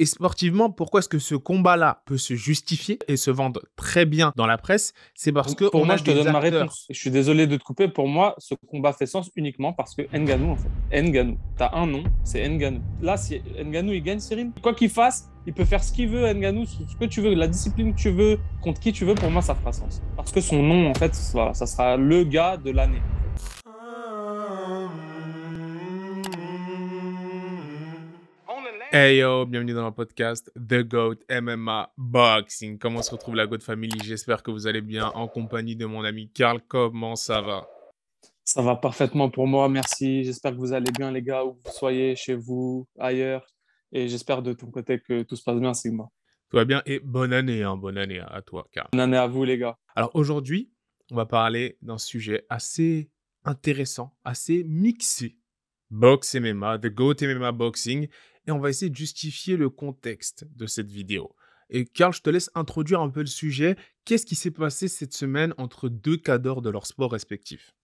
Et sportivement, pourquoi est-ce que ce combat-là peut se justifier et se vendre très bien dans la presse? C'est parce que pour on moi, je te donne ma réponse. Je suis désolé de te couper. Pour moi, ce combat fait sens uniquement parce que Nganou, en fait. Nganou. T'as un nom, c'est Nganou. Là, si Nganou, il gagne, Cyril, quoi qu'il fasse, il peut faire ce qu'il veut, Nganou, ce que tu veux, la discipline que tu veux, contre qui tu veux, pour moi, ça fera sens. Parce que son nom, en fait, voilà, ça sera le gars de l'année. Hey yo, bienvenue dans le podcast The GOAT MMA Boxing. Comment se retrouve la GOAT Family? J'espère que vous allez bien en compagnie de mon ami Karl. Comment ça va? Ça va parfaitement pour moi, merci. J'espère que vous allez bien, les gars, où vous soyez, chez vous, ailleurs. Et j'espère de ton côté que tout se passe bien, Sigma. Tout va bien et bonne année, hein, bonne année à toi, Karl. Bonne année à vous, les gars. Alors aujourd'hui, on va parler d'un sujet assez intéressant, assez mixé. Box MMA, The GOAT MMA Boxing. Et on va essayer de justifier le contexte de cette vidéo. Et Karl, je te laisse introduire un peu le sujet. Qu'est-ce qui s'est passé cette semaine entre deux cadors de leur sport respectif?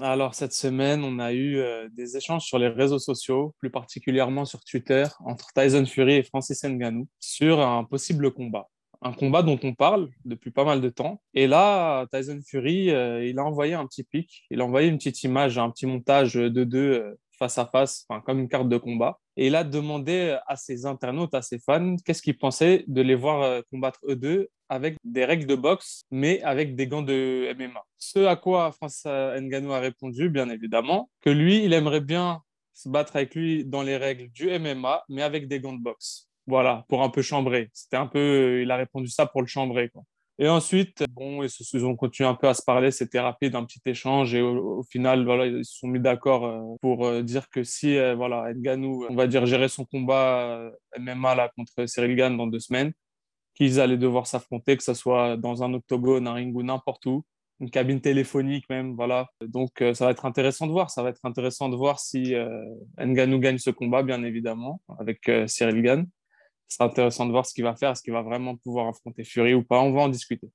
Alors, cette semaine, on a eu euh, des échanges sur les réseaux sociaux, plus particulièrement sur Twitter, entre Tyson Fury et Francis Ngannou, sur un possible combat. Un combat dont on parle depuis pas mal de temps. Et là, Tyson Fury, euh, il a envoyé un petit pic, il a envoyé une petite image, un petit montage de deux euh, face à face, comme une carte de combat. Et il a demandé à ses internautes, à ses fans, qu'est-ce qu'ils pensaient de les voir euh, combattre eux deux avec des règles de boxe, mais avec des gants de MMA. Ce à quoi Francis Ngannou a répondu, bien évidemment, que lui, il aimerait bien se battre avec lui dans les règles du MMA, mais avec des gants de boxe. Voilà, pour un peu chambrer. C'était un peu, il a répondu ça pour le chambrer. Et ensuite, bon, ils, se, ils ont continué un peu à se parler, c'était rapide, un petit échange, et au, final, voilà, ils se sont mis d'accord euh, pour euh, dire que si, euh, voilà, Ngannou, on va dire, gérer son combat MMA là, contre Cyril Gann dans deux semaines, qu'ils allaient devoir s'affronter, que ce soit dans un octogone, un ring ou n'importe où, une cabine téléphonique même, voilà. Donc, ça va être intéressant de voir, ça va être intéressant de voir si euh, Ngannou gagne ce combat, bien évidemment, avec Cyril Gann ce sera intéressant de voir ce qu'il va faire, est-ce qu'il va vraiment pouvoir affronter Fury ou pas. On va en discuter.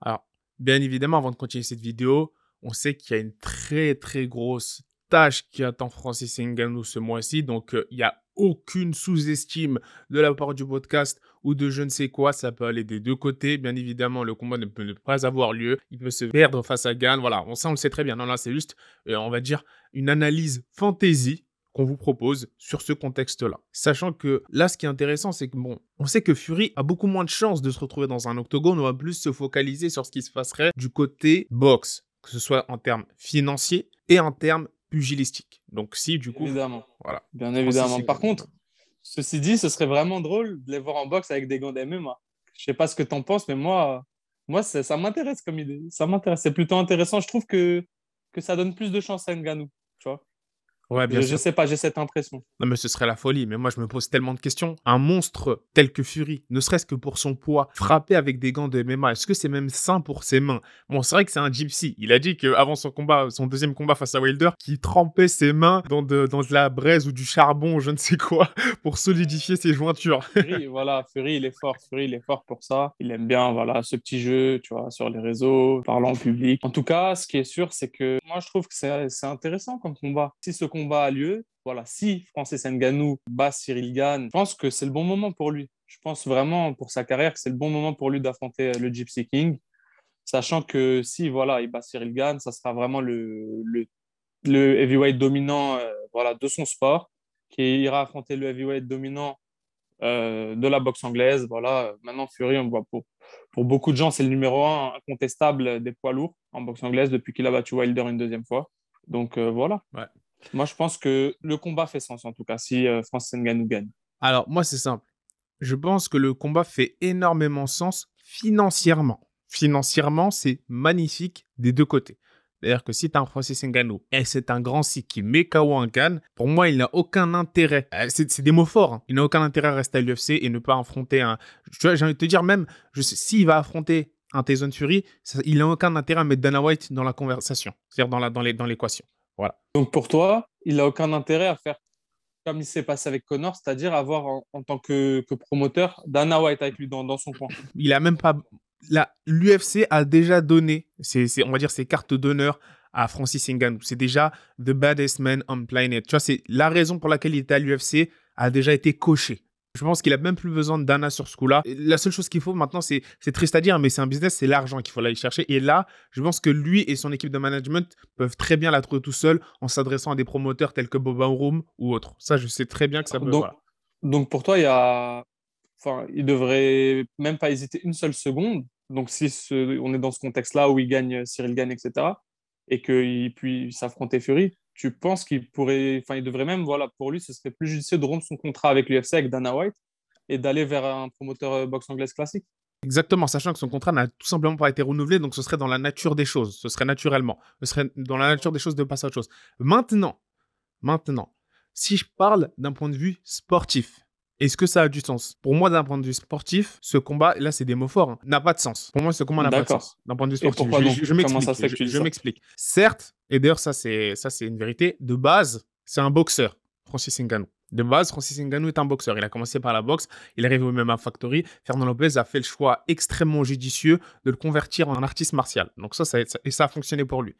Alors, bien évidemment, avant de continuer cette vidéo, on sait qu'il y a une très très grosse tâche qui attend Francis Ngannou ce mois-ci. Donc, euh, il n'y a aucune sous-estime de la part du podcast ou de je ne sais quoi. Ça peut aller des deux côtés. Bien évidemment, le combat ne peut pas avoir lieu. Il peut se perdre face à Gann. Voilà, on, ça, on le sait très bien. Non, là, c'est juste, euh, on va dire, une analyse fantasy qu'on vous propose sur ce contexte-là. Sachant que là, ce qui est intéressant, c'est que bon, on sait que Fury a beaucoup moins de chances de se retrouver dans un octogone. On va plus se focaliser sur ce qui se passerait du côté boxe, que ce soit en termes financiers et en termes pugilistiques. Donc si, du coup... Évidemment. Voilà. Bien évidemment. Par contre, ceci dit, ce serait vraiment drôle de les voir en boxe avec des gants d'MMA. Je sais pas ce que tu en penses, mais moi, moi ça m'intéresse comme idée. Ça m'intéresse. C'est plutôt intéressant. Je trouve que, que ça donne plus de chance à Ngannou. Tu vois Ouais, bien je, sûr. je sais pas, j'ai cette impression. Non, mais ce serait la folie. Mais moi, je me pose tellement de questions. Un monstre tel que Fury, ne serait-ce que pour son poids, frapper avec des gants de MMA, est-ce que c'est même sain pour ses mains? Bon, c'est vrai que c'est un gypsy. Il a dit qu'avant son combat, son deuxième combat face à Wilder, qu'il trempait ses mains dans de, dans de la braise ou du charbon, je ne sais quoi, pour solidifier ses jointures. Fury, voilà, Fury, il est fort. Fury, il est fort pour ça. Il aime bien, voilà, ce petit jeu, tu vois, sur les réseaux, parlant en public. En tout cas, ce qui est sûr, c'est que moi, je trouve que c'est intéressant comme combat. Si ce combat a lieu, voilà, si Francis Ngannou bat Cyril Gann, je pense que c'est le bon moment pour lui. Je pense vraiment pour sa carrière que c'est le bon moment pour lui d'affronter le Gypsy King, sachant que si voilà, il bat Cyril Gann, ça sera vraiment le, le, heavyweight dominant euh, voilà, de son sport, qui ira affronter le heavyweight dominant euh, de la boxe anglaise. Voilà, maintenant Fury, on voit pour, pour beaucoup de gens, c'est le numéro un incontestable des poids lourds en boxe anglaise depuis qu'il a battu Wilder une deuxième fois. Donc euh, voilà. Moi, je pense que le combat fait sens, en tout cas, si euh, Francis Ngannou gagne. Alors, moi, c'est simple. Je pense que le combat fait énormément sens financièrement. Financièrement, c'est magnifique des deux côtés. C'est-à-dire que si tu as un Francis Ngannou et c'est un grand site qui met KO en Cannes, pour moi, il n'a aucun intérêt. C'est des mots forts. Hein. Il n'a aucun intérêt à rester à l'UFC et ne pas affronter un. Tu vois, j'ai envie de te dire, même, s'il va affronter un Tyson Fury, il n'a aucun intérêt à mettre Dana White dans la conversation, c'est-à-dire dans l'équation. Dans. Donc pour toi, il n'a aucun intérêt à faire comme il s'est passé avec Connor, c'est-à-dire avoir en, tant que, promoteur Dana White avec lui dans, son coin. Il a même pas. L'UFC a déjà donné, c'est on va dire, ses cartes d'honneur à Francis Ngannou. C'est déjà the baddest man on planet. Tu vois, c'est la raison pour laquelle il était à l'UFC a déjà été cochée. Je pense qu'il a même plus besoin de Dana sur ce coup-là. La seule chose qu'il faut maintenant, c'est triste à dire, mais c'est un business, c'est l'argent qu'il faut aller chercher. Et là, je pense que lui et son équipe de management peuvent très bien la trouver tout seul en s'adressant à des promoteurs tels que Boba Room ou autres. Ça, je sais très bien que ça peut. Donc, donc pour toi, il y a, enfin, il devrait même pas hésiter une seule seconde. Donc si on est dans ce contexte-là où il gagne, Cyril gagne, etc., et qu'il puisse s'affronter Fury, tu penses qu'il pourrait, enfin, il devrait même, voilà, pour lui, ce serait plus judicieux de rompre son contrat avec l'UFC, avec Dana White, et d'aller vers un promoteur euh, boxe anglaise classique Exactement, sachant que son contrat n'a tout simplement pas été renouvelé, donc ce serait dans la nature des choses, ce serait naturellement, ce serait dans la nature des choses de passer à autre chose. Maintenant, maintenant, si je parle d'un point de vue sportif, est-ce que ça a du sens? Pour moi, d'un point de vue sportif, ce combat, là, c'est des mots forts, hein, n'a pas de sens. Pour moi, ce combat n'a pas de sens. D'un point de vue sportif, je, je, je m'explique. Certes, et d'ailleurs, ça, c'est ça, c'est une vérité. De base, c'est un boxeur, Francis Ngannou. De base, Francis Ngannou est un boxeur. Il a commencé par la boxe, il est arrivé au MMA Factory. Fernand Lopez a fait le choix extrêmement judicieux de le convertir en artiste martial. Donc ça, ça, et ça a fonctionné pour lui.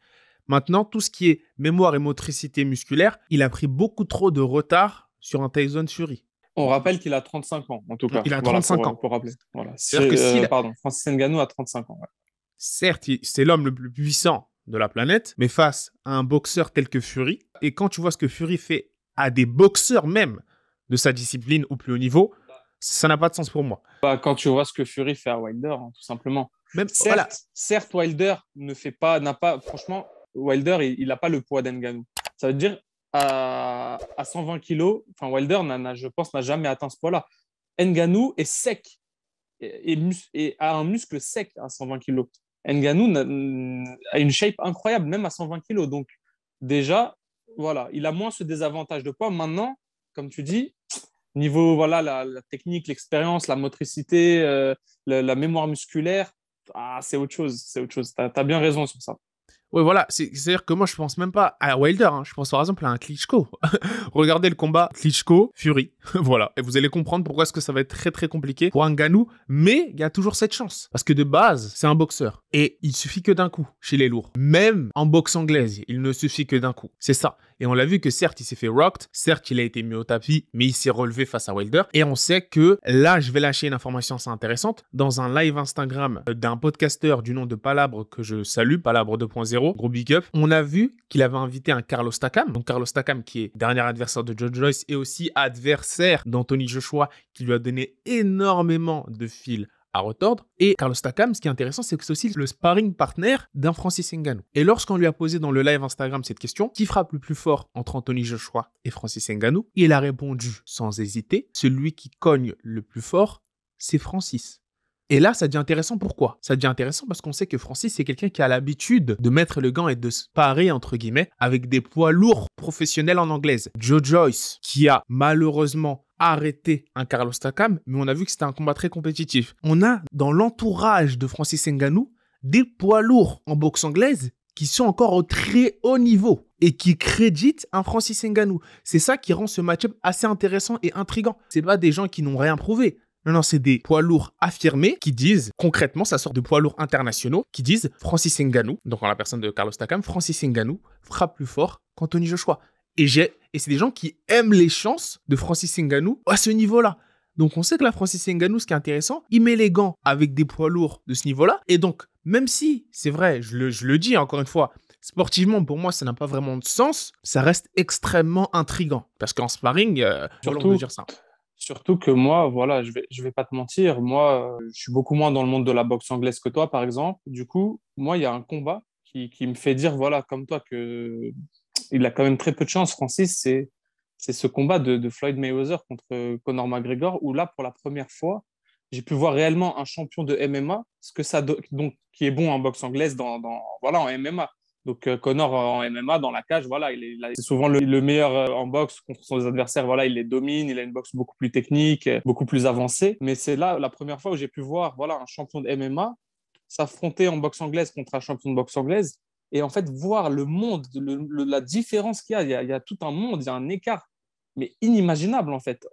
Maintenant, tout ce qui est mémoire et motricité musculaire, il a pris beaucoup trop de retard sur un Tyson Fury. On rappelle qu'il a 35 ans, en tout cas. Il a 35 ans. Pour rappeler. Voilà. Que euh, Pardon, Francis Ngannou a 35 ans. Certes, c'est l'homme le plus puissant de la planète, mais face à un boxeur tel que Fury, et quand tu vois ce que Fury fait à des boxeurs même de sa discipline au plus haut niveau, ça n'a pas de sens pour moi. Bah, quand tu vois ce que Fury fait à Wilder, hein, tout simplement. Même, certes, certes, Wilder ne fait pas, n'a pas, franchement, Wilder, il n'a pas le poids d'Ngannou. Ça veut dire, à, 120 kg, enfin Wilder, je pense, n'a jamais atteint ce poids-là. Nganou est sec et, a un muscle sec à 120 kg. Nganou a une shape incroyable, même à 120 kg. Donc, déjà, voilà, il a moins ce désavantage de poids. Maintenant, comme tu dis, niveau voilà, la, technique, l'expérience, la motricité, euh, la, mémoire musculaire, ah, c'est autre chose. C'est autre chose. Tu as bien raison sur ça. Oui, voilà. C'est-à-dire que moi, je pense même pas à Wilder. Hein. Je pense par exemple à un Klitschko. Regardez le combat Klitschko-Fury. voilà. Et vous allez comprendre pourquoi est-ce que ça va être très très compliqué pour un Ganou. Mais il y a toujours cette chance. Parce que de base, c'est un boxeur. Et il suffit que d'un coup chez les lourds. Même en boxe anglaise, il ne suffit que d'un coup. C'est ça. Et on l'a vu que certes, il s'est fait rocked, certes, il a été mis au tapis, mais il s'est relevé face à Wilder. Et on sait que là, je vais lâcher une information assez intéressante. Dans un live Instagram d'un podcasteur du nom de Palabre que je salue, Palabre 2.0, gros big up, on a vu qu'il avait invité un Carlos Takam. Donc Carlos Takam qui est dernier adversaire de Joe Joyce et aussi adversaire d'Anthony Joshua qui lui a donné énormément de fil à retordre. Et Carlos Takam, ce qui est intéressant, c'est que c'est aussi le sparring partner d'un Francis Ngannou. Et lorsqu'on lui a posé dans le live Instagram cette question, qui frappe le plus fort entre Anthony Joshua et Francis Ngannou Il a répondu sans hésiter, celui qui cogne le plus fort, c'est Francis. Et là, ça devient intéressant. Pourquoi? Ça devient intéressant parce qu'on sait que Francis, c'est quelqu'un qui a l'habitude de mettre le gant et de sparer, entre guillemets, avec des poids lourds professionnels en anglaise. Joe Joyce, qui a malheureusement arrêté un Carlos Takam, mais on a vu que c'était un combat très compétitif. On a dans l'entourage de Francis Ngannou des poids lourds en boxe anglaise qui sont encore au très haut niveau et qui créditent un Francis Ngannou. C'est ça qui rend ce match-up assez intéressant et intrigant. C'est pas des gens qui n'ont rien prouvé. Non, non, c'est des poids lourds affirmés qui disent, concrètement, ça sort de poids lourds internationaux, qui disent Francis Ngannou, donc en la personne de Carlos Takam, Francis Ngannou frappe plus fort qu'Anthony Joshua. Et, j'ai, et c'est des gens qui aiment les chances de Francis Ngannou à ce niveau-là. Donc on sait que la Francis Ngannou, ce qui est intéressant, il met les gants avec des poids lourds de ce niveau-là. Et donc, même si, c'est vrai, je le, je le dis encore une fois, sportivement, pour moi, ça n'a pas vraiment de sens, ça reste extrêmement intrigant. Parce qu'en sparring, euh, Surtout, dire ça. Surtout que moi, voilà, je vais, je vais pas te mentir, moi, euh, je suis beaucoup moins dans le monde de la boxe anglaise que toi, par exemple. Du coup, moi, il y a un combat qui, me fait dire, voilà, comme toi, que il a quand même très peu de chance, Francis, c'est, ce combat de, Floyd Mayweather contre Conor McGregor, où là, pour la première fois, j'ai pu voir réellement un champion de MMA, ce que ça donc, qui est bon en boxe anglaise, dans voilà, en MMA. Donc euh, Connor en MMA dans la cage, voilà, il est, souvent le, meilleur euh, en boxe contre son adversaires. Voilà, il les domine, il a une boxe beaucoup plus technique, euh, beaucoup plus avancée. Mais c'est là la première fois où j'ai pu voir, voilà, un champion de MMA s'affronter en boxe anglaise contre un champion de boxe anglaise et en fait voir le monde, la différence qu'il y a. Il, y a. il y a tout un monde, il y a un écart, mais inimaginable en fait.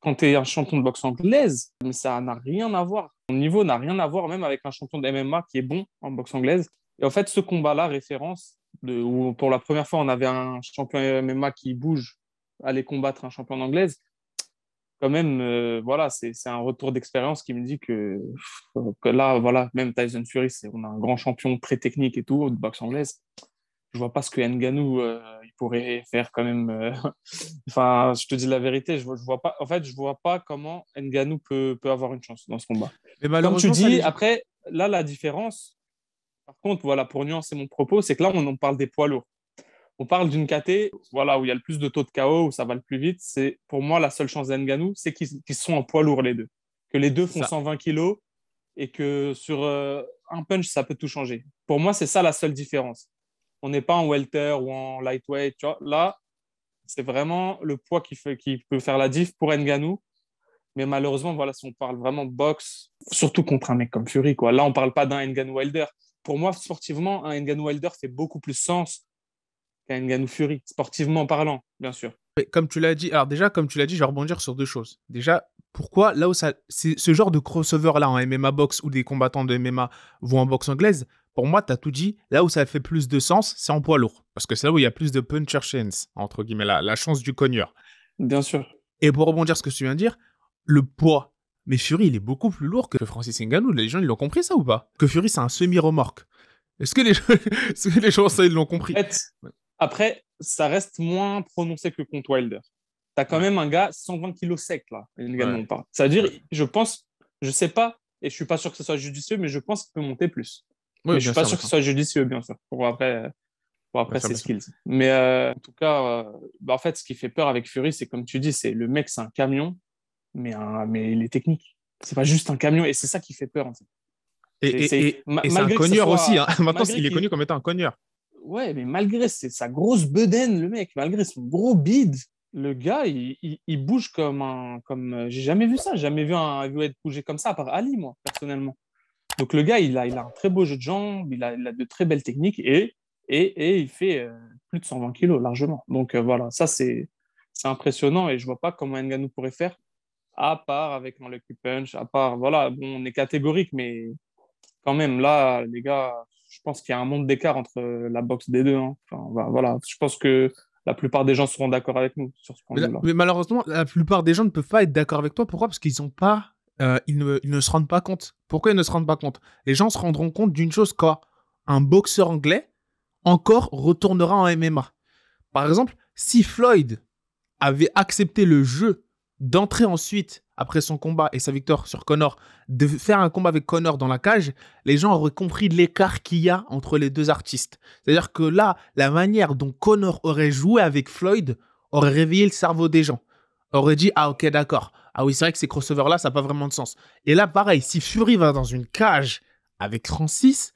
Quand tu es un champion de boxe anglaise, mais ça n'a rien à voir. Ton niveau n'a rien à voir même avec un champion de MMA qui est bon en boxe anglaise. Et en fait, ce combat-là, référence, de, où pour la première fois, on avait un champion MMA qui bouge, aller combattre un champion anglaise, quand même, euh, voilà, c'est un retour d'expérience qui me dit que, que, là, voilà, même Tyson Fury, on a un grand champion très technique et tout, de boxe anglaise. Je vois pas ce que Nganou euh, il pourrait faire quand même. Euh, enfin, je te dis la vérité, je vois, je vois pas. En fait, je vois pas comment Nganou peut, peut avoir une chance dans ce combat. Mais Comme tu dis, après, là, la différence. Par contre, voilà, pour nuancer mon propos, c'est que là, on en parle des poids lourds on parle d'une KT voilà, où il y a le plus de taux de KO, où ça va le plus vite. C'est pour moi la seule chance d'Enganou, c'est qu'ils sont en poids lourd les deux. Que les deux font 120 kilos et que sur euh, un punch, ça peut tout changer. Pour moi, c'est ça la seule différence. On n'est pas en welter ou en lightweight. Tu vois. Là, c'est vraiment le poids qui, fait, qui peut faire la diff pour Nganou. Mais malheureusement, voilà, si on parle vraiment boxe, surtout contre un mec comme Fury, quoi. là, on ne parle pas d'un Ngannou Wilder. Pour moi, sportivement, un Ngannou Wilder fait beaucoup plus sens qu'un Ngannou Fury, sportivement parlant, bien sûr. comme tu l'as dit, alors déjà, comme tu l'as dit, je vais rebondir sur deux choses. Déjà, pourquoi là où ça, c'est ce genre de crossover là en MMA box où des combattants de MMA vont en boxe anglaise, pour moi, tu as tout dit, là où ça fait plus de sens, c'est en poids lourd. Parce que c'est là où il y a plus de puncher chance, entre guillemets, la, la chance du cogneur. Bien sûr. Et pour rebondir sur ce que tu viens de dire, le poids. Mais Fury, il est beaucoup plus lourd que Francis Ngannou. Les gens, ils l'ont compris ça ou pas? Que Fury, c'est un semi-remorque. Est-ce que les gens, est-ce que les gens ça, ils l'ont compris? Après, ça reste moins prononcé que contre Wilder. Tu as quand même un gars 120 kilos sec, là, ouais. pas. C'est-à-dire, je pense, je sais pas, et je suis pas sûr que ce soit judicieux, mais je pense qu'il peut monter plus. mais je suis pas sûr que ce soit judicieux, bien sûr, pour après, pour après ses skills. Mais euh, en tout cas, euh, bah, en fait, ce qui fait peur avec Fury, c'est comme tu dis, c'est le mec, c'est un camion, mais, un, mais il est technique. C'est pas juste un camion, et c'est ça qui fait peur, en fait. Et, c'est un cogneur aussi. Hein. Maintenant, il est connu comme étant un cogneur ouais, mais malgré sa grosse bedaine, le mec, malgré son gros bide, le gars, il, il, bouge comme un. Comme, euh, j'ai jamais vu ça, j'ai jamais vu un heavyweight bouger comme ça, à part Ali, moi, personnellement. Donc le gars, il a, il a un très beau jeu de jambes, il a, il a de très belles techniques et, et, et il fait euh, plus de 120 kilos largement. Donc euh, voilà, ça c'est impressionnant et je vois pas comment Nganou pourrait faire, à part avec un lucky punch, à part, voilà, bon, on est catégorique, mais quand même, là, les gars, je pense qu'il y a un monde d'écart entre la boxe des deux. Hein. Enfin, voilà, je pense que la plupart des gens seront d'accord avec nous sur ce point là Mais, malheureusement, la plupart des gens ne peuvent pas être d'accord avec toi. Pourquoi? Parce qu'ils ont pas, euh, ils, ne, ils, ne, se rendent pas compte. Pourquoi ils ne se rendent pas compte? Les gens se rendront compte d'une chose quoi un boxeur anglais encore retournera en MMA. Par exemple, si Floyd avait accepté le jeu d'entrer ensuite après son combat et sa victoire sur Connor, de faire un combat avec Connor dans la cage, les gens auraient compris l'écart qu'il y a entre les deux artistes. C'est-à-dire que là, la manière dont Connor aurait joué avec Floyd aurait réveillé le cerveau des gens. Aurait dit, ah ok, d'accord. Ah oui, c'est vrai que ces crossovers-là, ça n'a pas vraiment de sens. Et là, pareil, si Fury va dans une cage avec Francis,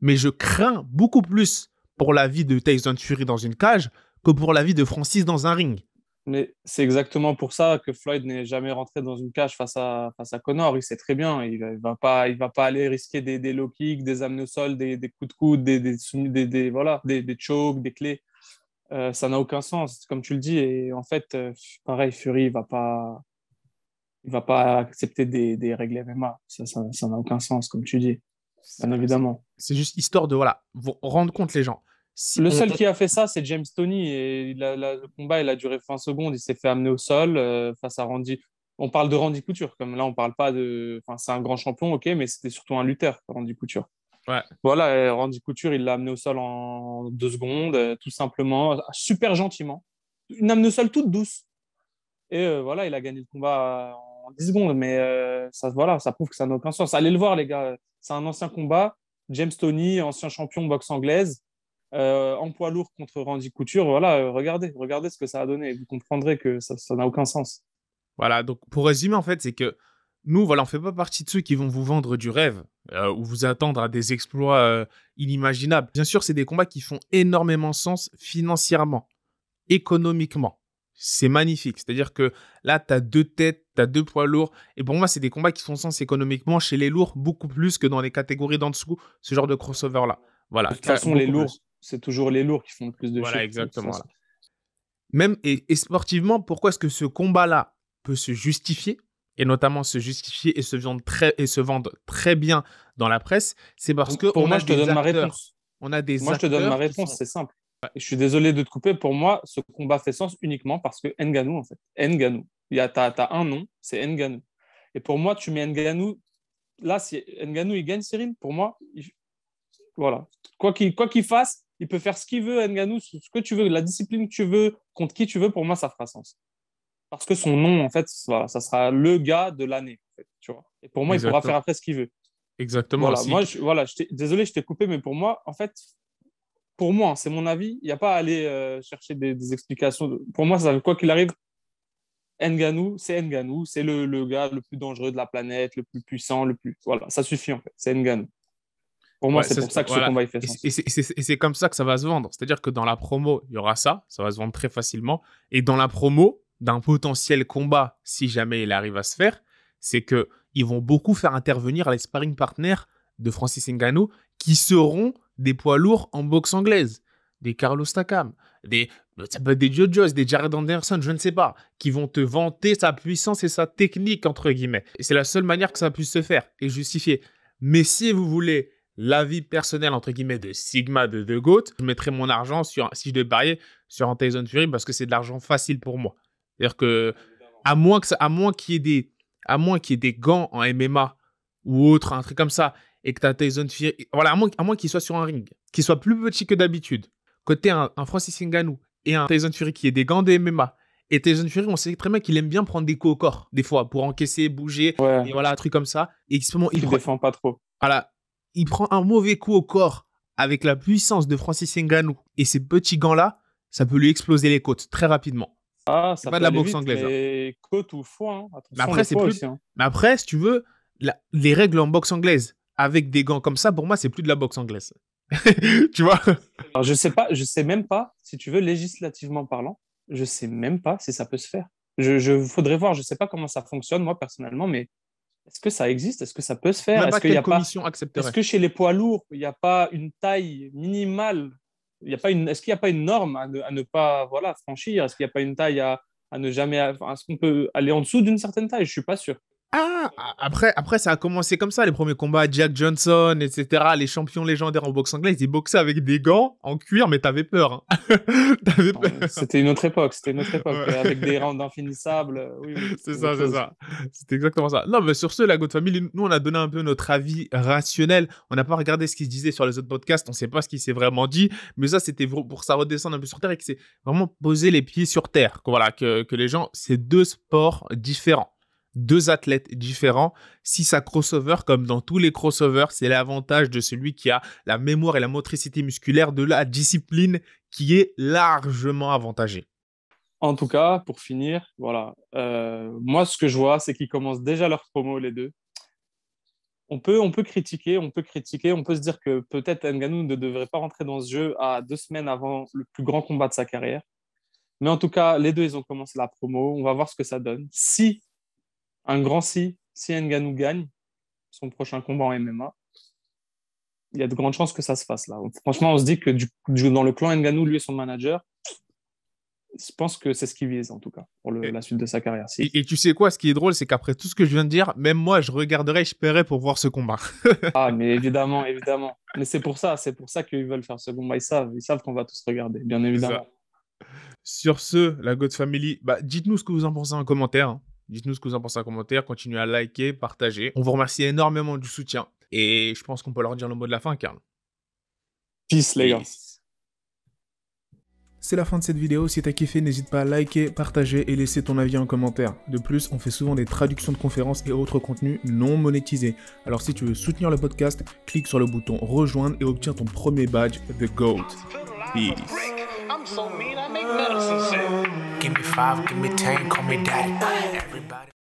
mais je crains beaucoup plus pour la vie de Tyson Fury dans une cage que pour la vie de Francis dans un ring. Mais c'est exactement pour ça que Floyd n'est jamais rentré dans une cage face à, face à Connor. Il sait très bien, il ne va, pas, il va pas aller risquer des, des low kicks, des amener au sol, des, des coups de coude, des, des, des voilà, des, chokes, des clés. Euh, ça n'a aucun sens, comme tu le dis. Et en fait, euh, pareil, Fury ne va pas, il va pas accepter des, des règles MMA. Ça n'a ça, n'a aucun sens, comme tu dis, bien évidemment. C'est juste histoire de voilà, rendre compte les gens le seul qui a fait ça, c'est James Tony. Et le combat, il a duré 20 secondes. Il s'est fait amener au sol euh, face à Randy. On parle de Randy Couture, comme là, on parle pas de. Enfin, c'est un grand champion, ok, mais c'était surtout un lutteur, Randy Couture. Ouais. Voilà, Randy Couture, il l'a amené au sol en deux secondes, euh, tout simplement, super gentiment. Une amené au sol toute douce. Et euh, voilà, il a gagné le combat en 10 secondes. Mais ça, voilà, ça prouve que ça n'a aucun sens. Allez le voir, les gars. C'est un ancien combat. James Tony, ancien champion boxe anglaise euh, en poids lourd contre Randy Couture, voilà, euh, regardez, regardez ce que ça a donné. Vous comprendrez que ça n'a aucun sens. Voilà, donc pour résumer, en fait, c'est que nous, voilà, on fait pas partie de ceux qui vont vous vendre du rêve euh, ou vous attendre à des exploits inimaginables. Bien sûr, c'est des combats qui font énormément sens financièrement, économiquement. C'est magnifique. C'est-à-dire que là, tu as deux têtes, tu as deux poids lourds. Et pour moi, c'est des combats qui font sens économiquement chez les lourds beaucoup plus que dans les catégories d'en dessous, ce genre de crossover-là. Voilà. De toute façon, les lourds, c'est toujours les lourds qui font le plus de Voilà, exactement. Même et, sportivement, pourquoi est-ce que ce combat-là peut se justifier et notamment se justifier et se vendre très et se vendre très bien dans la presse, c'est parce que pour moi, je te donne ma réponse. On a des moi, je te donne ma réponse, c'est simple. Je suis désolé de te couper. Pour moi, ce combat fait sens uniquement parce que Nganou, en fait, Nganou, Tu as, un nom, c'est Nganou. Et pour moi, tu mets Nganou. Là, si Nganou il gagne, Cyril, pour moi, voilà. Quoi qu'il quoi qu'il fasse, il peut faire ce qu'il veut, Nganou, ce que tu veux, la discipline que tu veux, contre qui tu veux, pour moi, ça fera sens. Parce que son nom, en fait, voilà, ça sera le gars de l'année. tu vois. Et pour moi, il pourra faire après ce qu'il veut. Exactement. Voilà, moi, je, voilà, désolé, je t'ai coupé, mais pour moi, en fait, pour moi, c'est mon avis, il n'y a pas à aller euh, chercher des, explications. Pour moi, ça, quoi qu'il arrive, Nganou, c'est Nganou, c'est le, le, gars le plus dangereux de la planète, le plus puissant, le plus. Voilà, ça suffit en fait, c'est Nganou. Pour moi, c'est pour ça que ce combat il fait sens. Et c'est comme ça que ça va se vendre. C'est-à-dire que dans la promo, il y aura ça, ça va se vendre très facilement. Et dans la promo d'un potentiel combat, si jamais il arrive à se faire, c'est que ils vont beaucoup faire intervenir les sparring partners de Francis Ngannou qui seront des poids lourds en boxe anglaise. Des Carlos Takam, des, ça peut être des Joe des Jared Anderson, je ne sais pas, qui vont te vanter sa puissance et sa technique, entre guillemets. Et c'est la seule manière que ça puisse se faire et justifier. Mais si vous voulez l'avis personnel, entre guillemets, de Sigma de The Goat, je mettrai mon argent sur, si je devais parier, sur un Tyson Fury parce que c'est de l'argent facile pour moi. C'est-à-dire que, à moins que à moins qu'il y ait des, à moins qu'il y ait des gants en MMA ou autre, un truc comme ça, et que tu as Tyson Fury, voilà, à moins, à moins qu'il soit sur un ring, qu'il soit plus petit que d'habitude, côté un, un Francis Ngannou et un Tyson Fury qui ait des gants de MMA, et Tyson Fury, on sait très bien qu'il aime bien prendre des coups au corps, des fois, pour encaisser, bouger, et voilà, un truc comme ça. Et il, il défend pas trop. Voilà, il prend un mauvais coup au corps avec la puissance de Francis Ngannou et ces petits gants-là, ça peut lui exploser les côtes très rapidement. Ah, ça pas de la boxe anglaise. Mais hein. côtes ou foie, hein. mais après, c'est plus. Hein. Mais après, si tu veux, les règles en boxe anglaise avec des gants comme ça, pour moi, c'est plus de la boxe anglaise. tu vois? Alors, je sais pas, je sais même pas, si tu veux, législativement parlant, je sais même pas si ça peut se faire. Je, je faudrait voir, je sais pas comment ça fonctionne, moi, personnellement, mais est-ce que ça existe? Est-ce que ça peut se faire? Est-ce pas... Est-ce que chez les poids lourds, il n'y a pas une taille minimale? Il y a pas une... Est-ce qu'il n'y a pas une norme à ne, pas voilà, franchir? Est-ce qu'il n'y a pas une taille à, à ne jamais. Est-ce qu'on peut aller en dessous d'une certaine taille? Je ne suis pas sûr. Ah, après, après, ça a commencé comme ça, les premiers combats, Jack Johnson, etc., les champions légendaires en boxe anglaise, ils boxaient avec des gants en cuir, mais t'avais peur. Hein. C'était une autre époque, c'était une autre époque, avec des rounds infinissables. Oui, c'est ça, c'est ça. C'était exactement ça. Non, mais sur ce, la God Family, nous, on a donné un peu notre avis rationnel. On n'a pas regardé ce qui se disait sur les autres podcasts, on ne sait pas ce qui s'est vraiment dit, mais ça, c'était pour ça redescendre un peu sur terre et que c'est vraiment poser les pieds sur terre. Que, voilà, que, que les gens, c'est deux sports différents deux athlètes différents. Si ça crossover, comme dans tous les crossovers, c'est l'avantage de celui qui a la mémoire et la motricité musculaire de la discipline qui est largement avantagée. En tout cas, pour finir, voilà. Euh, moi, ce que je vois, c'est qu'ils commencent déjà leur promo, les deux. On peut, on peut critiquer, on peut critiquer, on peut se dire que peut-être Nganou ne devrait pas rentrer dans ce jeu à deux semaines avant le plus grand combat de sa carrière. Mais en tout cas, les deux, ils ont commencé la promo. On va voir ce que ça donne. Si un grand si, si Nganou gagne son prochain combat en MMA, il y a de grandes chances que ça se fasse là. Franchement, on se dit que du, dans le clan Nganou, lui et son manager, je pense que c'est ce qu'il vise en tout cas pour la suite de sa carrière. Et, tu sais quoi, ce qui est drôle, c'est qu'après tout ce que je viens de dire, même moi, je regarderai, je paierai pour voir ce combat. ah, mais évidemment, évidemment. Mais c'est pour ça, c'est pour ça qu'ils veulent faire ce combat. Ils savent, ils savent qu'on va tous regarder, bien évidemment. Sur ce, la God Family, bah, dites-nous ce que vous en pensez en commentaire. Hein. Dites-nous ce que vous en pensez en commentaire. Continuez à liker, partager. On vous remercie énormément du soutien. Et je pense qu'on peut leur dire le mot de la fin, Karl. Peace, les gars. C'est la fin de cette vidéo. Si t'as kiffé, n'hésite pas à liker, partager et laisser ton avis en commentaire. De plus, on fait souvent des traductions de conférences et autres contenus non monétisés. Alors si tu veux soutenir le podcast, clique sur le bouton rejoindre et obtiens ton premier badge, The Goat. Peace.